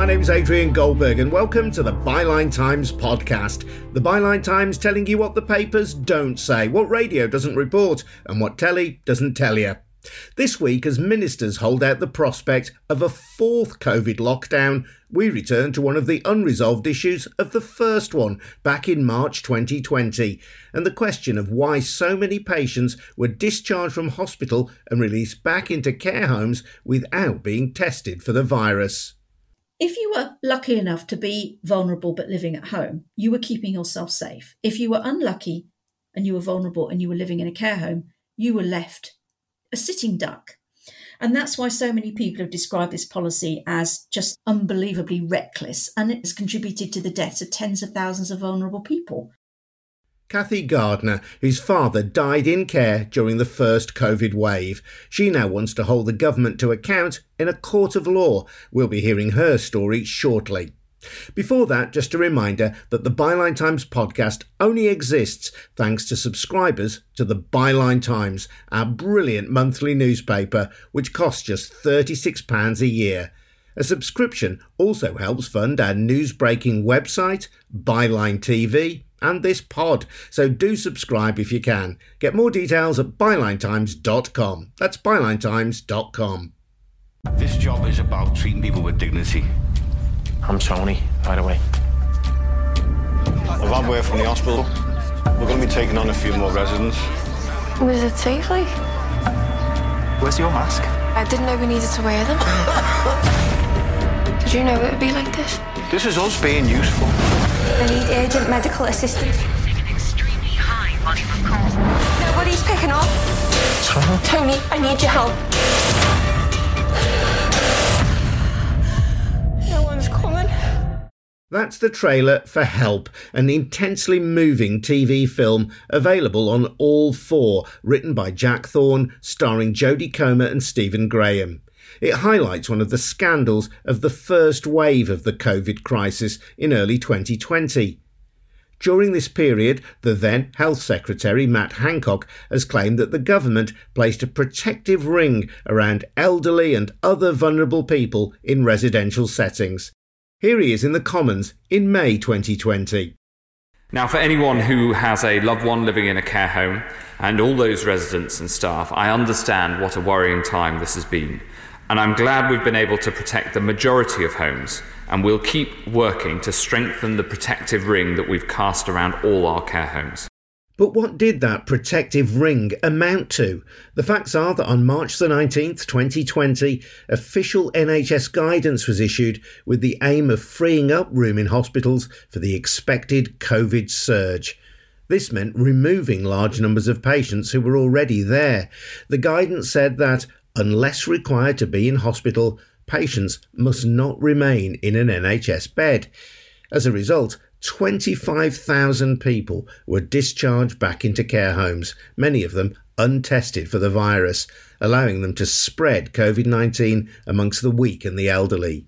my name is Adrian Goldberg, and welcome to the Byline Times podcast. The Byline Times telling you what the papers don't say, what radio doesn't report, and what telly doesn't tell you. This week, as ministers hold out the prospect of a fourth COVID lockdown, we return to one of the unresolved issues of the first one back in March 2020, and the question of why so many patients were discharged from hospital and released back into care homes without being tested for the virus. If you were lucky enough to be vulnerable but living at home, you were keeping yourself safe. If you were unlucky and you were vulnerable and you were living in a care home, you were left a sitting duck. And that's why so many people have described this policy as just unbelievably reckless, and it has contributed to the deaths of tens of thousands of vulnerable people. Kathy Gardner, whose father died in care during the first COVID wave. She now wants to hold the government to account in a court of law. We'll be hearing her story shortly. Before that, just a reminder that the Byline Times podcast only exists thanks to subscribers to the Byline Times, our brilliant monthly newspaper, which costs just £36 a year. A subscription also helps fund our news breaking website, Byline TV, and this pod, so do subscribe if you can. Get more details at bylinetimes.com. That's bylinetimes.com. This job is about treating people with dignity. I'm Tony, by the way. I've had word from the hospital. We're going to be taking on a few more residents. Was it safe, like? Where's your mask? I didn't know we needed to wear them. Did you know it would be like this? This is us being useful. I need urgent medical assistance. Nobody's picking up. Tony, I need your help. No one's coming. That's the trailer for Help, an intensely moving TV film available on All 4, written by Jack Thorne, starring Jodie Comer and Stephen Graham. It highlights one of the scandals of the first wave of the COVID crisis in early 2020. During this period, the then Health Secretary Matt Hancock has claimed that the government placed a protective ring around elderly and other vulnerable people in residential settings. Here he is in the Commons in May 2020. Now, for anyone who has a loved one living in a care home and all those residents and staff, I understand what a worrying time this has been. And I'm glad we've been able to protect the majority of homes, and we'll keep working to strengthen the protective ring that we've cast around all our care homes. But what did that protective ring amount to? The facts are that on March the 19th, 2020, official NHS guidance was issued with the aim of freeing up room in hospitals for the expected COVID surge. This meant removing large numbers of patients who were already there. The guidance said that, unless required to be in hospital, patients must not remain in an NHS bed. As a result, 25,000 people were discharged back into care homes, many of them untested for the virus, allowing them to spread COVID 19 amongst the weak and the elderly.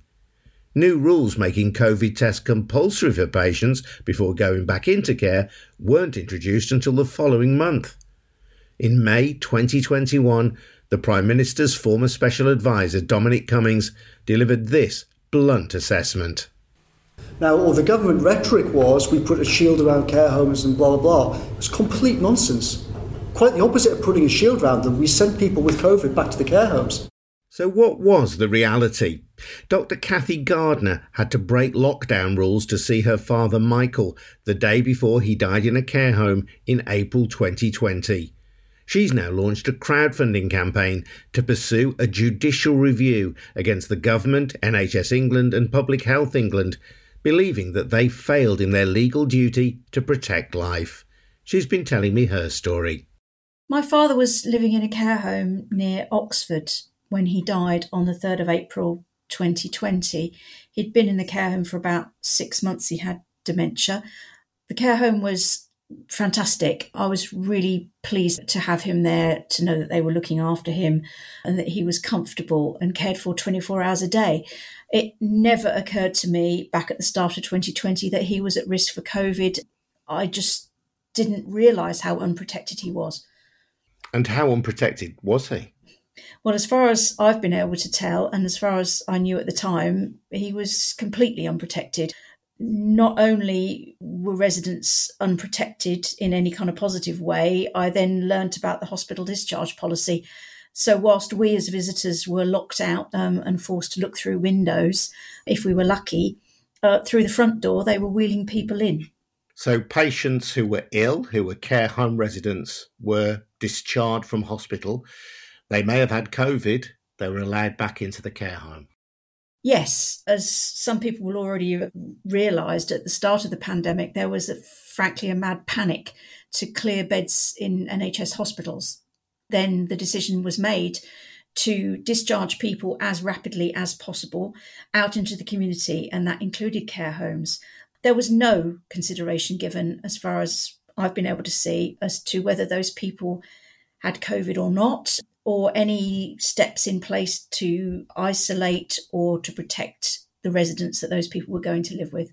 New rules making COVID tests compulsory for patients before going back into care weren't introduced until the following month. In May 2021, the Prime Minister's former special advisor, Dominic Cummings, delivered this blunt assessment. Now, all the government rhetoric was we put a shield around care homes and blah, blah, blah. It was complete nonsense. Quite the opposite of putting a shield around them, we sent people with COVID back to the care homes. So, what was the reality? Dr. Kathy Gardner had to break lockdown rules to see her father Michael the day before he died in a care home in April 2020. She's now launched a crowdfunding campaign to pursue a judicial review against the government, NHS England, and Public Health England, believing that they failed in their legal duty to protect life. She's been telling me her story. My father was living in a care home near Oxford when he died on the 3rd of April 2020. He'd been in the care home for about six months. He had dementia. The care home was fantastic. I was really pleased to have him there, to know that they were looking after him and that he was comfortable and cared for 24 hours a day. It never occurred to me back at the start of 2020 that he was at risk for COVID. I just didn't realise how unprotected he was. And how unprotected was he? Well, as far as I've been able to tell, and as far as I knew at the time, he was completely unprotected. Not only were residents unprotected in any kind of positive way, I then learnt about the hospital discharge policy. So, whilst we as visitors were locked out um, and forced to look through windows, if we were lucky, uh, through the front door, they were wheeling people in. So, patients who were ill, who were care home residents, were discharged from hospital. They may have had COVID, they were allowed back into the care home. Yes, as some people will already realised at the start of the pandemic, there was a, frankly a mad panic to clear beds in NHS hospitals. Then the decision was made to discharge people as rapidly as possible out into the community, and that included care homes. There was no consideration given, as far as I've been able to see, as to whether those people had COVID or not, or any steps in place to isolate or to protect the residents that those people were going to live with.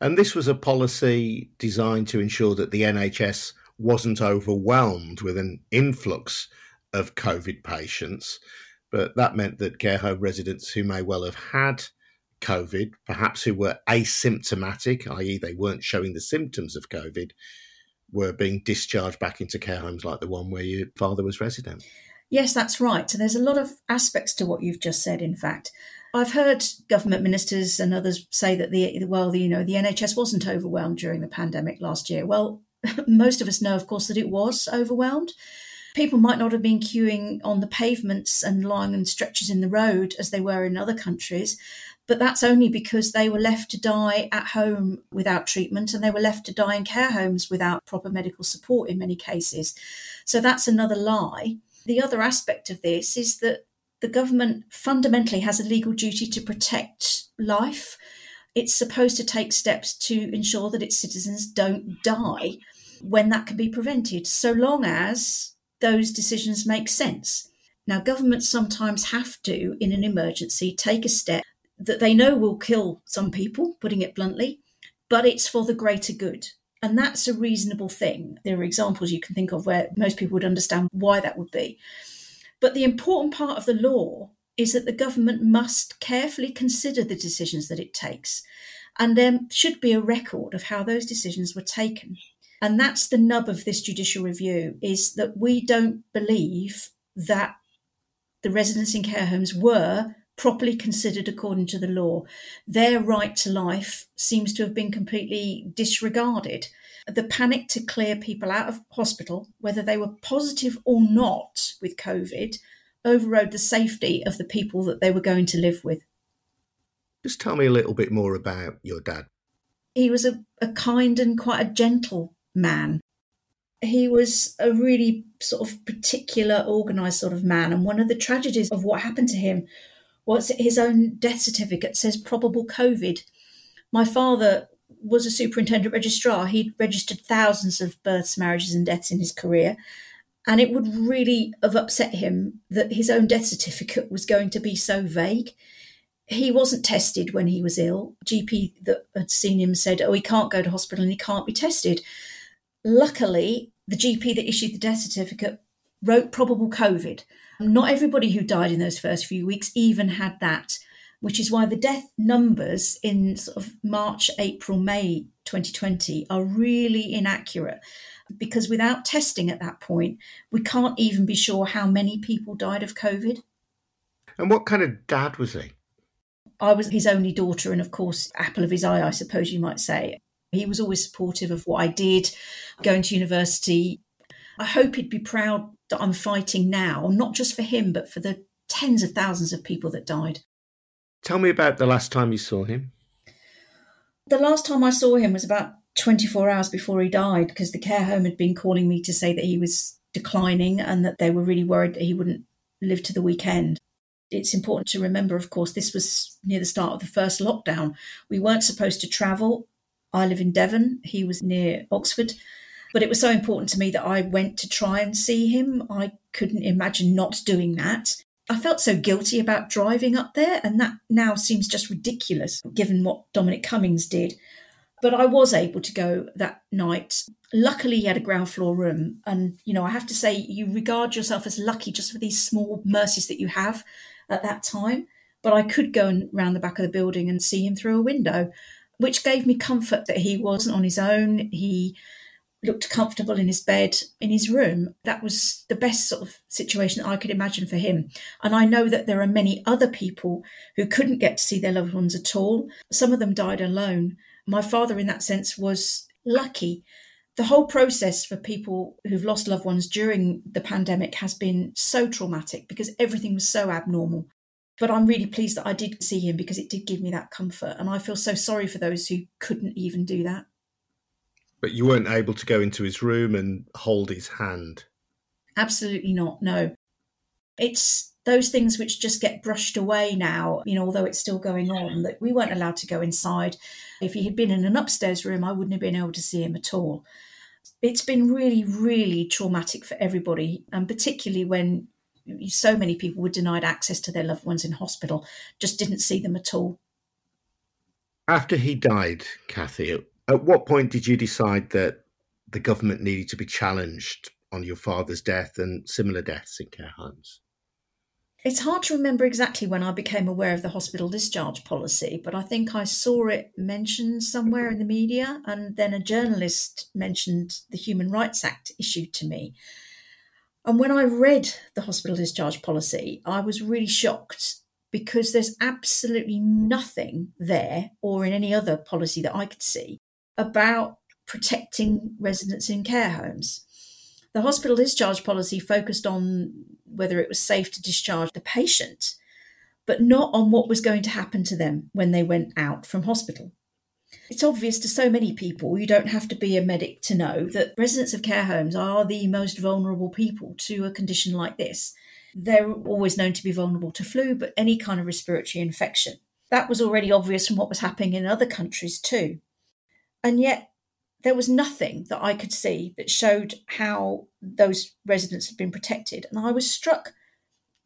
And this was a policy designed to ensure that the NHS wasn't overwhelmed with an influx of COVID patients. But that meant that care home residents who may well have had COVID, perhaps who were asymptomatic, i.e., they weren't showing the symptoms of COVID, were being discharged back into care homes like the one where your father was resident. Yes, that's right. So there's a lot of aspects to what you've just said, in fact. I've heard government ministers and others say that the well, the, you know, the NHS wasn't overwhelmed during the pandemic last year. Well, most of us know, of course, that it was overwhelmed. People might not have been queuing on the pavements and lying on stretchers in the road as they were in other countries, but that's only because they were left to die at home without treatment and they were left to die in care homes without proper medical support in many cases. So that's another lie. The other aspect of this is that the government fundamentally has a legal duty to protect life. It's supposed to take steps to ensure that its citizens don't die when that can be prevented, so long as those decisions make sense. Now, governments sometimes have to, in an emergency, take a step that they know will kill some people, putting it bluntly, but it's for the greater good. And that's a reasonable thing. There are examples you can think of where most people would understand why that would be. But the important part of the law is that the government must carefully consider the decisions that it takes. And there should be a record of how those decisions were taken. And that's the nub of this judicial review is that we don't believe that the residents in care homes were properly considered according to the law. Their right to life seems to have been completely disregarded. The panic to clear people out of hospital, whether they were positive or not with COVID, overrode the safety of the people that they were going to live with. Just tell me a little bit more about your dad. He was a, a kind and quite a gentle man. He was a really sort of particular, organised sort of man. And one of the tragedies of what happened to him what's his own death certificate says probable COVID. My father was a superintendent registrar. He'd registered thousands of births, marriages, and deaths in his career. And it would really have upset him that his own death certificate was going to be so vague. He wasn't tested when he was ill. GP that had seen him said, Oh, he can't go to hospital and he can't be tested. Luckily, the GP that issued the death certificate wrote probable COVID. Not everybody who died in those first few weeks even had that, which is why the death numbers in sort of March, April, May 2020 are really inaccurate because without testing at that point, we can't even be sure how many people died of COVID. And what kind of dad was he? I was his only daughter, and of course, apple of his eye, I suppose you might say. He was always supportive of what I did, going to university. I hope he'd be proud that I'm fighting now, not just for him, but for the tens of thousands of people that died. Tell me about the last time you saw him. The last time I saw him was about 24 hours before he died because the care home had been calling me to say that he was declining and that they were really worried that he wouldn't live to the weekend. It's important to remember, of course, this was near the start of the first lockdown. We weren't supposed to travel. I live in Devon, he was near Oxford. But it was so important to me that I went to try and see him. I couldn't imagine not doing that. I felt so guilty about driving up there, and that now seems just ridiculous given what Dominic Cummings did. But I was able to go that night. Luckily, he had a ground floor room. And, you know, I have to say, you regard yourself as lucky just for these small mercies that you have at that time. But I could go and round the back of the building and see him through a window, which gave me comfort that he wasn't on his own. He looked comfortable in his bed in his room. That was the best sort of situation I could imagine for him. And I know that there are many other people who couldn't get to see their loved ones at all. Some of them died alone. My father, in that sense, was lucky. The whole process for people who've lost loved ones during the pandemic has been so traumatic because everything was so abnormal. But I'm really pleased that I did see him because it did give me that comfort. And I feel so sorry for those who couldn't even do that. But you weren't able to go into his room and hold his hand. Absolutely not. No. It's those things which just get brushed away now, you know, although it's still going on, that we weren't allowed to go inside. If he had been in an upstairs room, I wouldn't have been able to see him at all. It's been really, really traumatic for everybody, and particularly when so many people were denied access to their loved ones in hospital, just didn't see them at all. After he died, Kathy, at what point did you decide that the government needed to be challenged on your father's death and similar deaths in care homes? It's hard to remember exactly when I became aware of the hospital discharge policy, but I think I saw it mentioned somewhere in the media, and then a journalist mentioned the Human Rights Act issued to me. And when I read the hospital discharge policy, I was really shocked because there's absolutely nothing there or in any other policy that I could see about protecting residents in care homes. The hospital discharge policy focused on whether it was safe to discharge the patient, but not on what was going to happen to them when they went out from hospital. It's obvious to so many people, you don't have to be a medic to know that residents of care homes are the most vulnerable people to a condition like this. They're always known to be vulnerable to flu, but any kind of respiratory infection. That was already obvious from what was happening in other countries too. And yet, there was nothing that I could see that showed how those residents had been protected. And I was struck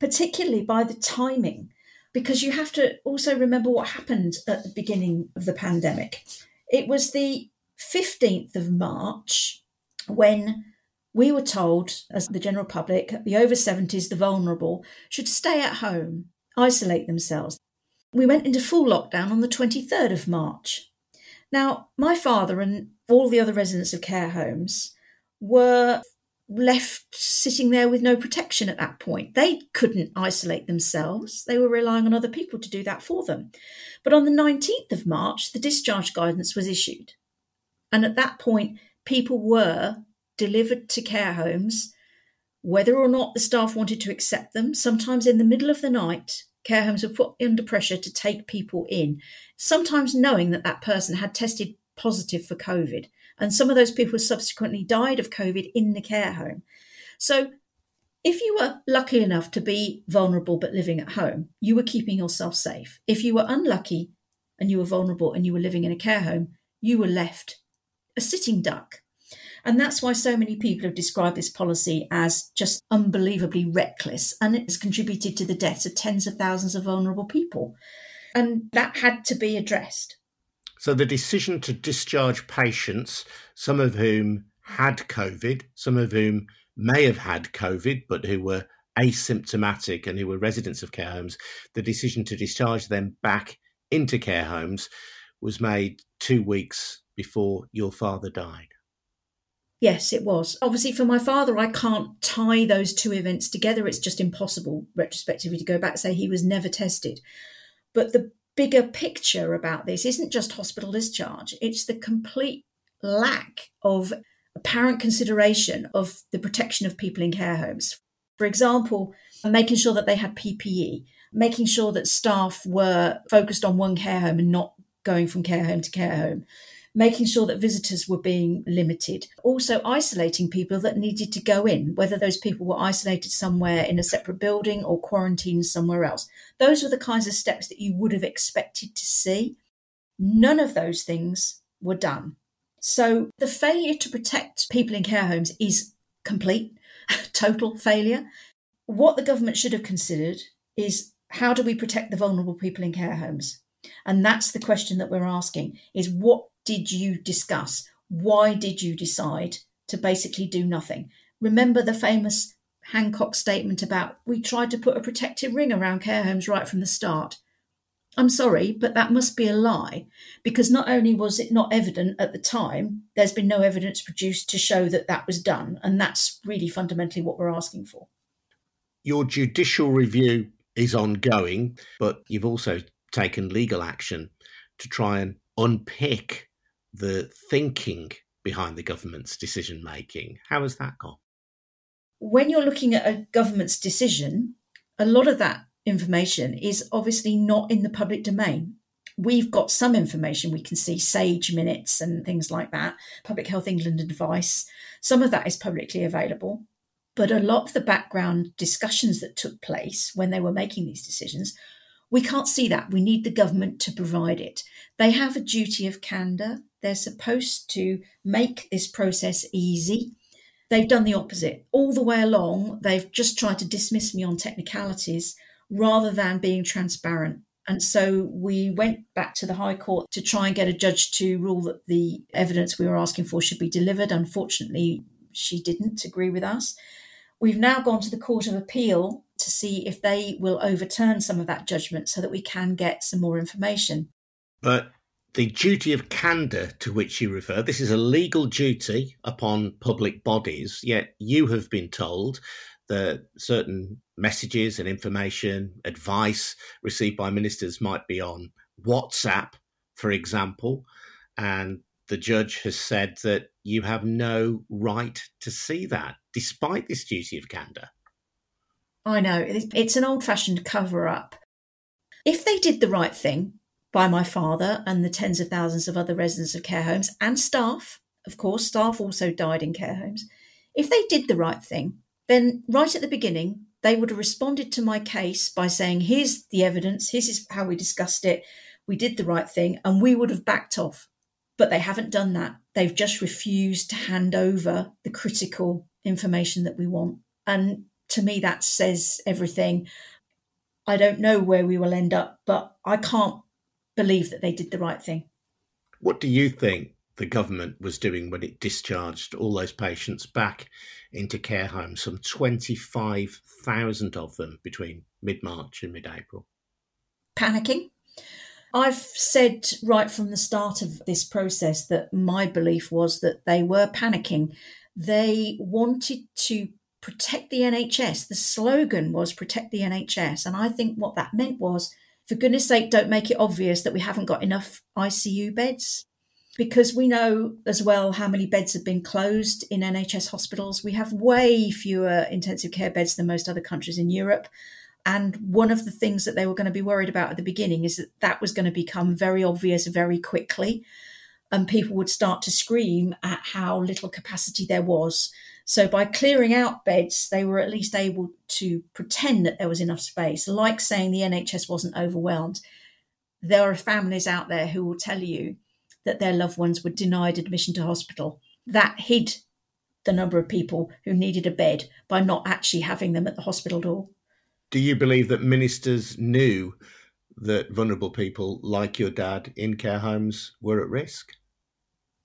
particularly by the timing, because you have to also remember what happened at the beginning of the pandemic. It was the 15th of March when we were told, as the general public, the over 70s, the vulnerable, should stay at home, isolate themselves. We went into full lockdown on the 23rd of March. Now, my father and all the other residents of care homes were left sitting there with no protection at that point. They couldn't isolate themselves, they were relying on other people to do that for them. But on the 19th of March, the discharge guidance was issued. And at that point, people were delivered to care homes, whether or not the staff wanted to accept them, sometimes in the middle of the night. Care homes were put under pressure to take people in, sometimes knowing that that person had tested positive for COVID. And some of those people subsequently died of COVID in the care home. So if you were lucky enough to be vulnerable but living at home, you were keeping yourself safe. If you were unlucky and you were vulnerable and you were living in a care home, you were left a sitting duck. And that's why so many people have described this policy as just unbelievably reckless. And it's contributed to the deaths of tens of thousands of vulnerable people. And that had to be addressed. So the decision to discharge patients, some of whom had COVID, some of whom may have had COVID, but who were asymptomatic and who were residents of care homes, the decision to discharge them back into care homes was made two weeks before your father died. Yes, it was. Obviously, for my father, I can't tie those two events together. It's just impossible retrospectively to go back and say he was never tested. But the bigger picture about this isn't just hospital discharge, it's the complete lack of apparent consideration of the protection of people in care homes. For example, making sure that they had PPE, making sure that staff were focused on one care home and not going from care home to care home, making sure that visitors were being limited, also isolating people that needed to go in, whether those people were isolated somewhere in a separate building or quarantined somewhere else. Those were the kinds of steps that you would have expected to see. None of those things were done. So the failure to protect people in care homes is complete, total failure. What the government should have considered is how do we protect the vulnerable people in care homes? And that's the question that we're asking is what did you discuss? Why did you decide to basically do nothing? Remember the famous Hancock statement about we tried to put a protective ring around care homes right from the start. I'm sorry, but that must be a lie because not only was it not evident at the time, there's been no evidence produced to show that that was done. And that's really fundamentally what we're asking for. Your judicial review is ongoing, but you've also taken legal action to try and unpick the thinking behind the government's decision making. How has that gone? When you're looking at a government's decision, a lot of that information is obviously not in the public domain. We've got some information we can see, SAGE minutes and things like that, Public Health England advice. Some of that is publicly available. But a lot of the background discussions that took place when they were making these decisions, we can't see that. We need the government to provide it. They have a duty of candour. They're supposed to make this process easy. They've done the opposite. All the way along, they've just tried to dismiss me on technicalities rather than being transparent. And so we went back to the High Court to try and get a judge to rule that the evidence we were asking for should be delivered. Unfortunately, she didn't agree with us. We've now gone to the Court of Appeal to see if they will overturn some of that judgment so that we can get some more information. But the duty of candour to which you refer, this is a legal duty upon public bodies, yet you have been told that certain messages and information, advice received by ministers might be on WhatsApp, for example, and the judge has said that you have no right to see that, despite this duty of candour. I know, it's an old fashioned cover up. If they did the right thing by my father and the tens of thousands of other residents of care homes and staff, of course, staff also died in care homes. If they did the right thing, then right at the beginning, they would have responded to my case by saying, here's the evidence, here's how we discussed it, we did the right thing, and we would have backed off. But they haven't done that. They've just refused to hand over the critical information that we want. And to me, that says everything. I don't know where we will end up, but I can't believe that they did the right thing. What do you think the government was doing when it discharged all those patients back into care homes, some 25,000 of them between mid March and mid April. Panicking. I've said right from the start of this process that my belief was that they were panicking. They wanted to protect the NHS. The slogan was protect the NHS. And I think what that meant was, for goodness sake, don't make it obvious that we haven't got enough ICU beds because we know as well how many beds have been closed in NHS hospitals. We have way fewer intensive care beds than most other countries in Europe. And one of the things that they were going to be worried about at the beginning is that that was going to become very obvious very quickly. And people would start to scream at how little capacity there was. So, by clearing out beds, they were at least able to pretend that there was enough space, like saying the NHS wasn't overwhelmed. There are families out there who will tell you that their loved ones were denied admission to hospital. That hid the number of people who needed a bed by not actually having them at the hospital door. Do you believe that ministers knew that vulnerable people like your dad in care homes were at risk?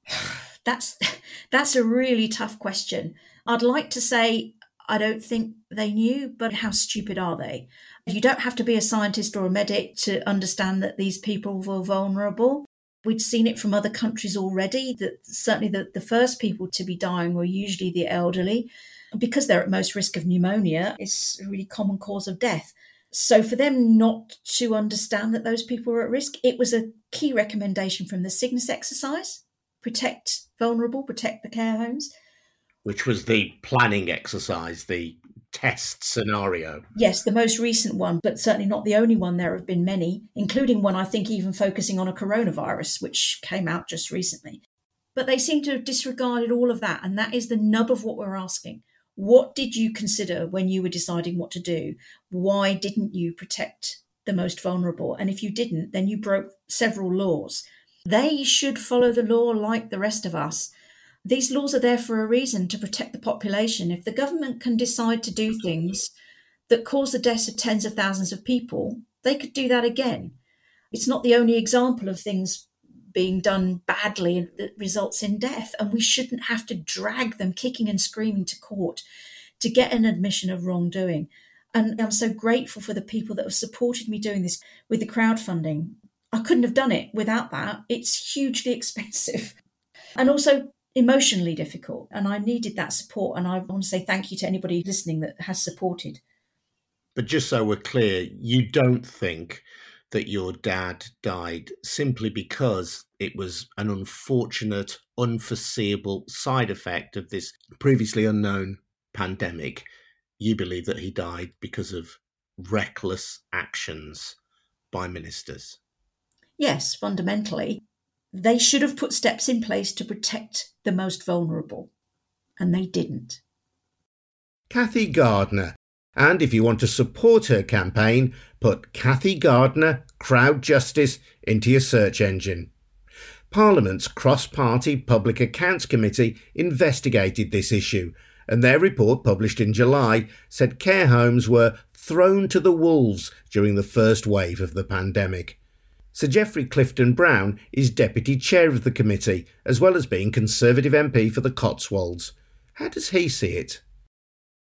that's that's a really tough question. I'd like to say I don't think they knew, but how stupid are they? You don't have to be a scientist or a medic to understand that these people were vulnerable. We'd seen it from other countries already that certainly the, the first people to be dying were usually the elderly. Because they're at most risk of pneumonia, it's a really common cause of death. So for them not to understand that those people were at risk, it was a key recommendation from the Cygnus exercise protect vulnerable, protect the care homes. Which was the planning exercise, the test scenario. Yes, the most recent one, but certainly not the only one. There have been many, including one I think even focusing on a coronavirus, which came out just recently. But they seem to have disregarded all of that, and that is the nub of what we're asking. What did you consider when you were deciding what to do? Why didn't you protect the most vulnerable? And if you didn't, then you broke several laws. They should follow the law like the rest of us. These laws are there for a reason to protect the population. If the government can decide to do things that cause the deaths of tens of thousands of people, they could do that again. It's not the only example of things being done badly that results in death. And we shouldn't have to drag them kicking and screaming to court to get an admission of wrongdoing. And I'm so grateful for the people that have supported me doing this with the crowdfunding. I couldn't have done it without that. It's hugely expensive and also emotionally difficult. And I needed that support. And I want to say thank you to anybody listening that has supported. But just so we're clear, you don't think that your dad died simply because it was an unfortunate, unforeseeable side effect of this previously unknown pandemic. You believe that he died because of reckless actions by ministers. Yes, fundamentally. They should have put steps in place to protect the most vulnerable, and they didn't. Kathy Gardner. And if you want to support her campaign, put Kathy Gardner Crowd Justice into your search engine. Parliament's cross party Public Accounts Committee investigated this issue, and their report, published in July, said care homes were thrown to the wolves during the first wave of the pandemic. Sir Geoffrey Clifton Brown is deputy chair of the committee, as well as being Conservative MP for the Cotswolds. How does he see it?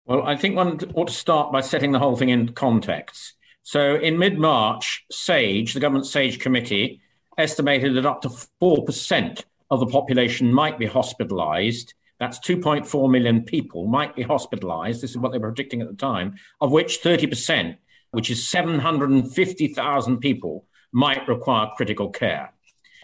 Well, I think one ought to start by setting the whole thing in context. So, in mid March, SAGE, the government SAGE committee, estimated that up to 4% of the population might be hospitalised. That's 2.4 million people might be hospitalised. This is what they were predicting at the time, of which 30%, which is 750,000 people, might require critical care.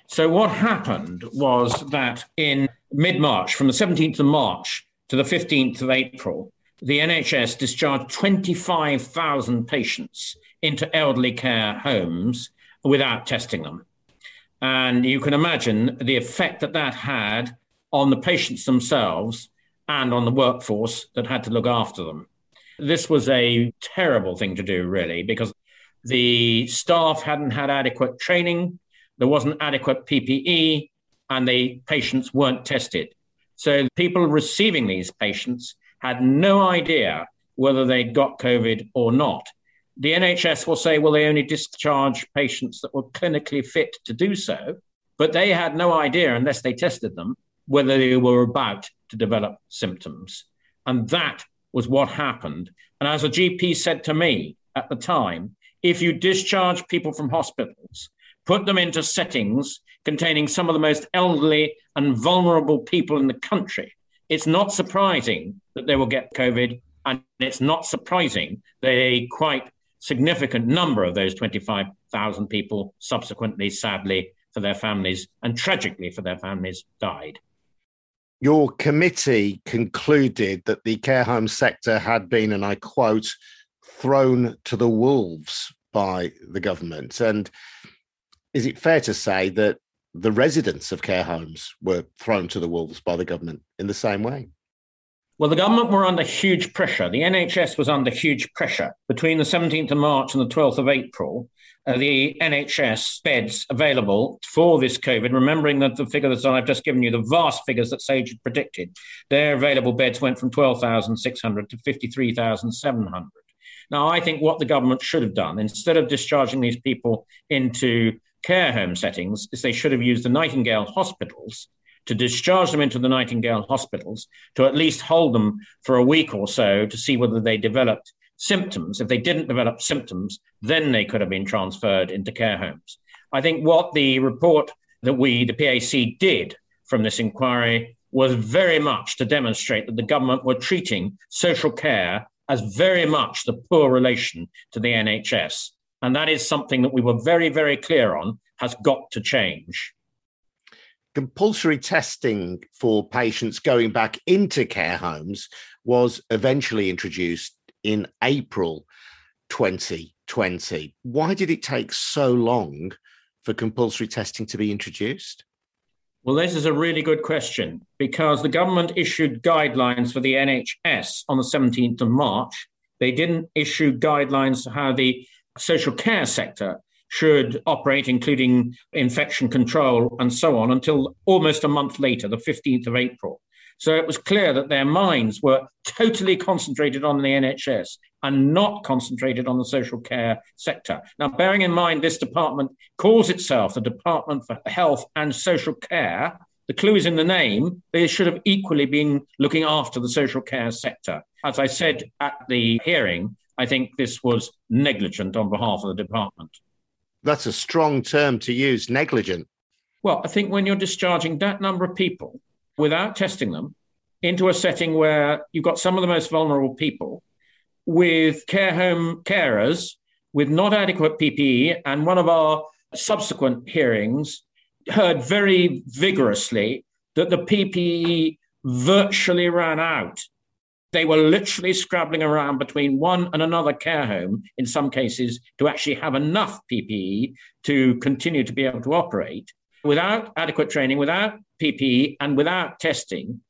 So, what happened was that in mid March, from the 17th of March to the 15th of April, the NHS discharged 25,000 patients into elderly care homes without testing them. And you can imagine the effect that that had on the patients themselves and on the workforce that had to look after them. This was a terrible thing to do, really, because the staff hadn't had adequate training, there wasn't adequate PPE, and the patients weren't tested. So people receiving these patients had no idea whether they'd got COVID or not. The NHS will say, well, they only discharge patients that were clinically fit to do so, but they had no idea, unless they tested them, whether they were about to develop symptoms. And that was what happened. And as a GP said to me at the time, if you discharge people from hospitals, put them into settings containing some of the most elderly and vulnerable people in the country, it's not surprising that they will get COVID. And it's not surprising that a quite significant number of those 25,000 people subsequently, sadly, for their families and tragically for their families, died. Your committee concluded that the care home sector had been, and I quote, thrown to the wolves by the government. And is it fair to say that the residents of care homes were thrown to the wolves by the government in the same way? Well, the government were under huge pressure. The NHS was under huge pressure. Between the 17th of March and the 12th of April, uh, the NHS beds available for this COVID, remembering that the figures that I've just given you, the vast figures that SAGE had predicted, their available beds went from 12,600 to 53,700. Now, I think what the government should have done, instead of discharging these people into care home settings, is they should have used the Nightingale hospitals to discharge them into the Nightingale hospitals, to at least hold them for a week or so to see whether they developed symptoms. If they didn't develop symptoms, then they could have been transferred into care homes. I think what the report that we, the PAC, did from this inquiry was very much to demonstrate that the government were treating social care as very much the poor relation to the NHS. And that is something that we were very, very clear on has got to change. Compulsory testing for patients going back into care homes was eventually introduced in April 2020. Why did it take so long for compulsory testing to be introduced? Well, this is a really good question because the government issued guidelines for the NHS on the 17th of March. They didn't issue guidelines how the social care sector should operate, including infection control and so on, until almost a month later, the 15th of April. So it was clear that their minds were totally concentrated on the NHS and not concentrated on the social care sector. Now, bearing in mind this department calls itself the Department for Health and Social Care, the clue is in the name. They should have equally been looking after the social care sector. As I said at the hearing, I think this was negligent on behalf of the department. That's a strong term to use, negligent. Well, I think when you're discharging that number of people without testing them into a setting where you've got some of the most vulnerable people with care home carers with not adequate PPE, and one of our subsequent hearings heard very vigorously that the PPE virtually ran out. They were literally scrabbling around between one and another care home, in some cases, to actually have enough PPE to continue to be able to operate. Without adequate training, without PPE, and without testing,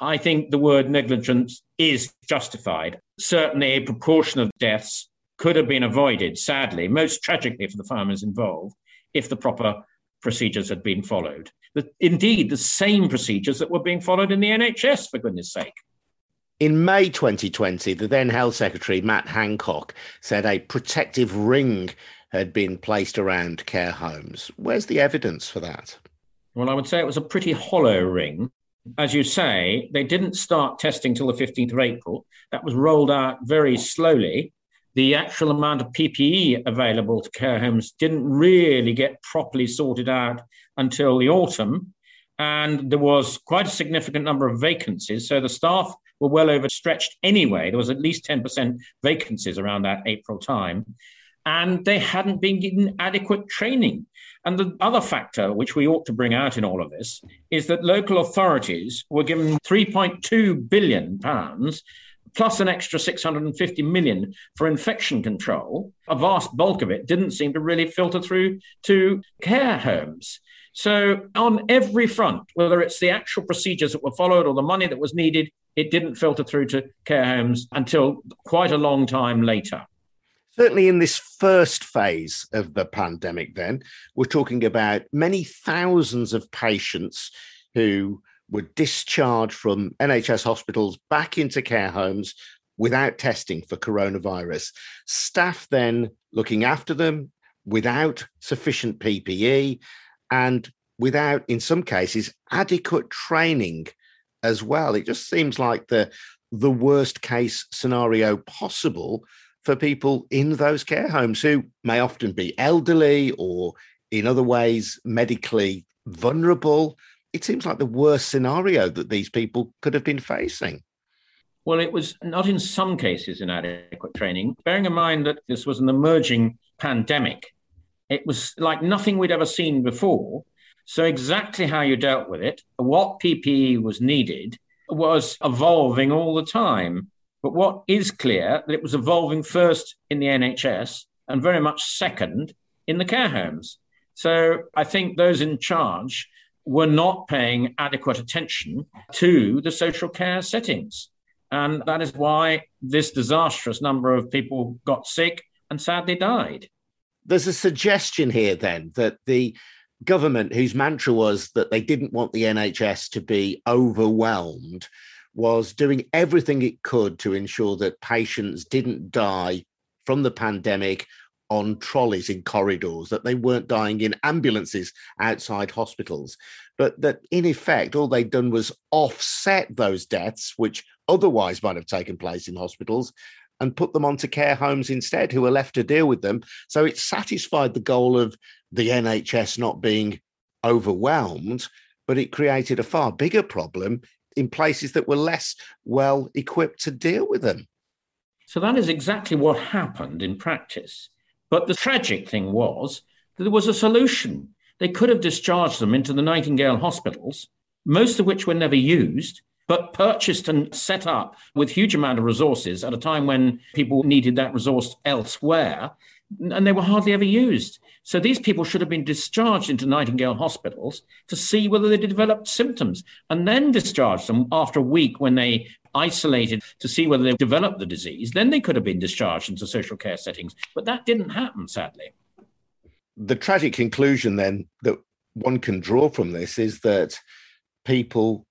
I think the word negligence is justified. Certainly, a proportion of deaths could have been avoided, sadly, most tragically for the farmers involved, if the proper procedures had been followed. The, indeed, the same procedures that were being followed in the NHS, for goodness sake. In May 2020, the then Health Secretary, Matt Hancock, said a protective ring had been placed around care homes. Where's the evidence for that? Well, I would say it was a pretty hollow ring. As you say, they didn't start testing till the 15th of April. That was rolled out very slowly the actual amount of PPE available to care homes didn't really get properly sorted out until the autumn. And there was quite a significant number of vacancies. So the staff were well overstretched anyway. There was at least 10% vacancies around that April time. And they hadn't been given adequate training. And the other factor, which we ought to bring out in all of this, is that local authorities were given 3.2 billion pounds plus an extra 650 million for infection control, a vast bulk of it didn't seem to really filter through to care homes. So, on every front, whether it's the actual procedures that were followed or the money that was needed, it didn't filter through to care homes until quite a long time later. Certainly, in this first phase of the pandemic, then, we're talking about many thousands of patients who were discharged from NHS hospitals back into care homes without testing for coronavirus. Staff then looking after them without sufficient PPE and without, in some cases, adequate training as well. It just seems like the the worst case scenario possible for people in those care homes who may often be elderly or in other ways medically vulnerable it seems like the worst scenario that these people could have been facing. Well, it was not in some cases inadequate training, bearing in mind that this was an emerging pandemic. It was like nothing we'd ever seen before. So, exactly how you dealt with it, what PPE was needed, was evolving all the time. But what is clear that it was evolving first in the NHS and very much second in the care homes. So I think those in charge were not paying adequate attention to the social care settings. And that is why this disastrous number of people got sick and sadly died. There's a suggestion here then that the government, whose mantra was that they didn't want the NHS to be overwhelmed, was doing everything it could to ensure that patients didn't die from the pandemic on trolleys in corridors, that they weren't dying in ambulances outside hospitals, but that in effect, all they'd done was offset those deaths, which otherwise might have taken place in hospitals, and put them onto care homes instead, who were left to deal with them. So it satisfied the goal of the NHS not being overwhelmed, but it created a far bigger problem in places that were less well equipped to deal with them. So that is exactly what happened in practice. But the tragic thing was that there was a solution. They could have discharged them into the Nightingale hospitals, most of which were never used, but purchased and set up with huge amount of resources at a time when people needed that resource elsewhere, and they were hardly ever used. So these people should have been discharged into Nightingale hospitals to see whether they developed symptoms, and then discharged them after a week when they isolated to see whether they developed the disease, then they could have been discharged into social care settings. But that didn't happen, sadly. The tragic conclusion, then, that one can draw from this is that people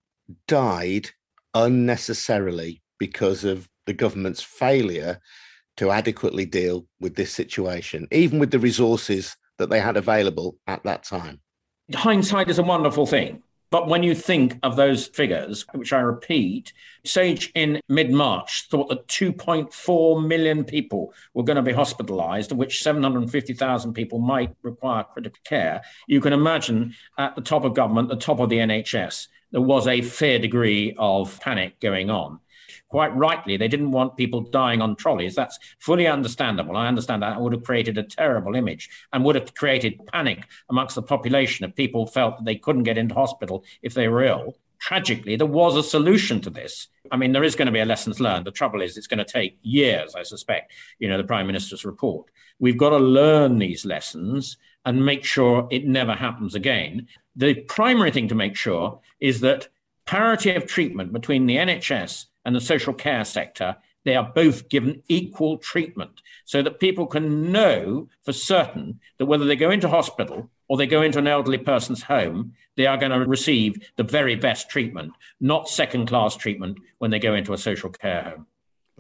died unnecessarily because of the government's failure to adequately deal with this situation, even with the resources that they had available at that time. Hindsight is a wonderful thing. But when you think of those figures, which I repeat, Sage in mid March thought that 2.4 million people were going to be hospitalized, of which 750,000 people might require critical care. You can imagine at the top of government, the top of the NHS, there was a fair degree of panic going on quite rightly, they didn't want people dying on trolleys. That's fully understandable. I understand that. It would have created a terrible image and would have created panic amongst the population if people felt that they couldn't get into hospital if they were ill. Tragically, there was a solution to this. I mean, there is going to be a lessons learned. The trouble is, it's going to take years, I suspect, you know, the Prime Minister's report. We've got to learn these lessons and make sure it never happens again. The primary thing to make sure is that parity of treatment between the NHS and the social care sector, they are both given equal treatment so that people can know for certain that whether they go into hospital or they go into an elderly person's home, they are going to receive the very best treatment, not second class treatment when they go into a social care home.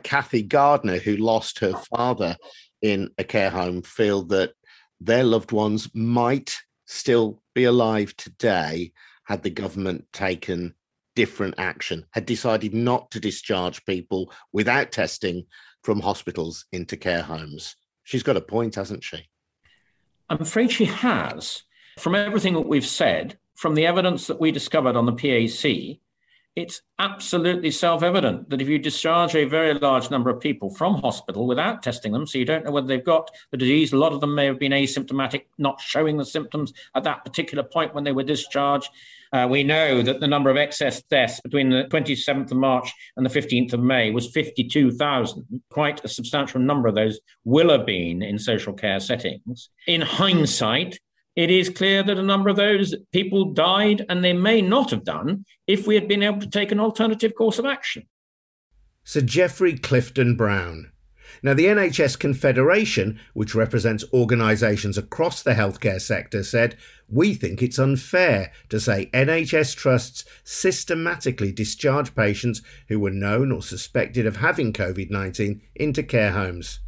Cathy Gardner, who lost her father in a care home, feel that their loved ones might still be alive today had the government taken different action, had decided not to discharge people without testing from hospitals into care homes. She's got a point, hasn't she? I'm afraid she has. From everything that we've said, from the evidence that we discovered on the PAC, it's absolutely self evident that if you discharge a very large number of people from hospital without testing them, so you don't know whether they've got the disease, a lot of them may have been asymptomatic, not showing the symptoms at that particular point when they were discharged. Uh, we know that the number of excess deaths between the 27th of March and the 15th of May was 52,000. Quite a substantial number of those will have been in social care settings. In hindsight, it is clear that a number of those people died, and they may not have done if we had been able to take an alternative course of action. Sir Geoffrey Clifton Brown. Now, the NHS Confederation, which represents organisations across the healthcare sector, said, We think it's unfair to say NHS trusts systematically discharge patients who were known or suspected of having COVID 19 into care homes.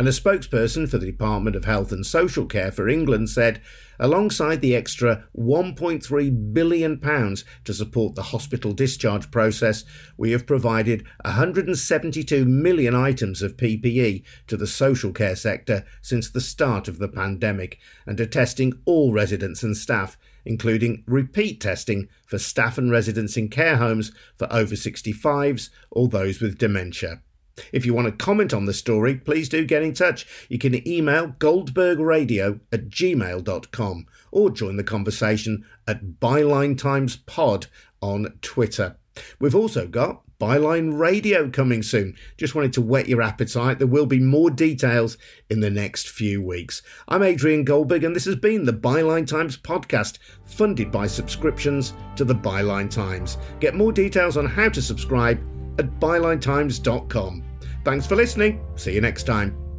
And a spokesperson for the Department of Health and Social Care for England said, alongside the extra £1.3 billion to support the hospital discharge process, we have provided 172 million items of PPE to the social care sector since the start of the pandemic and are testing all residents and staff including repeat testing for staff and residents in care homes for over 65s or those with dementia. If you want to comment on the story, please do get in touch. You can email goldbergradio at gmail.com or join the conversation at Byline Times Pod on Twitter. We've also got Byline Radio coming soon. Just wanted to whet your appetite. There will be more details in the next few weeks. I'm Adrian Goldberg, and this has been the Byline Times podcast, funded by subscriptions to the Byline Times. Get more details on how to subscribe at bylinetimes.com. Thanks for listening. See you next time.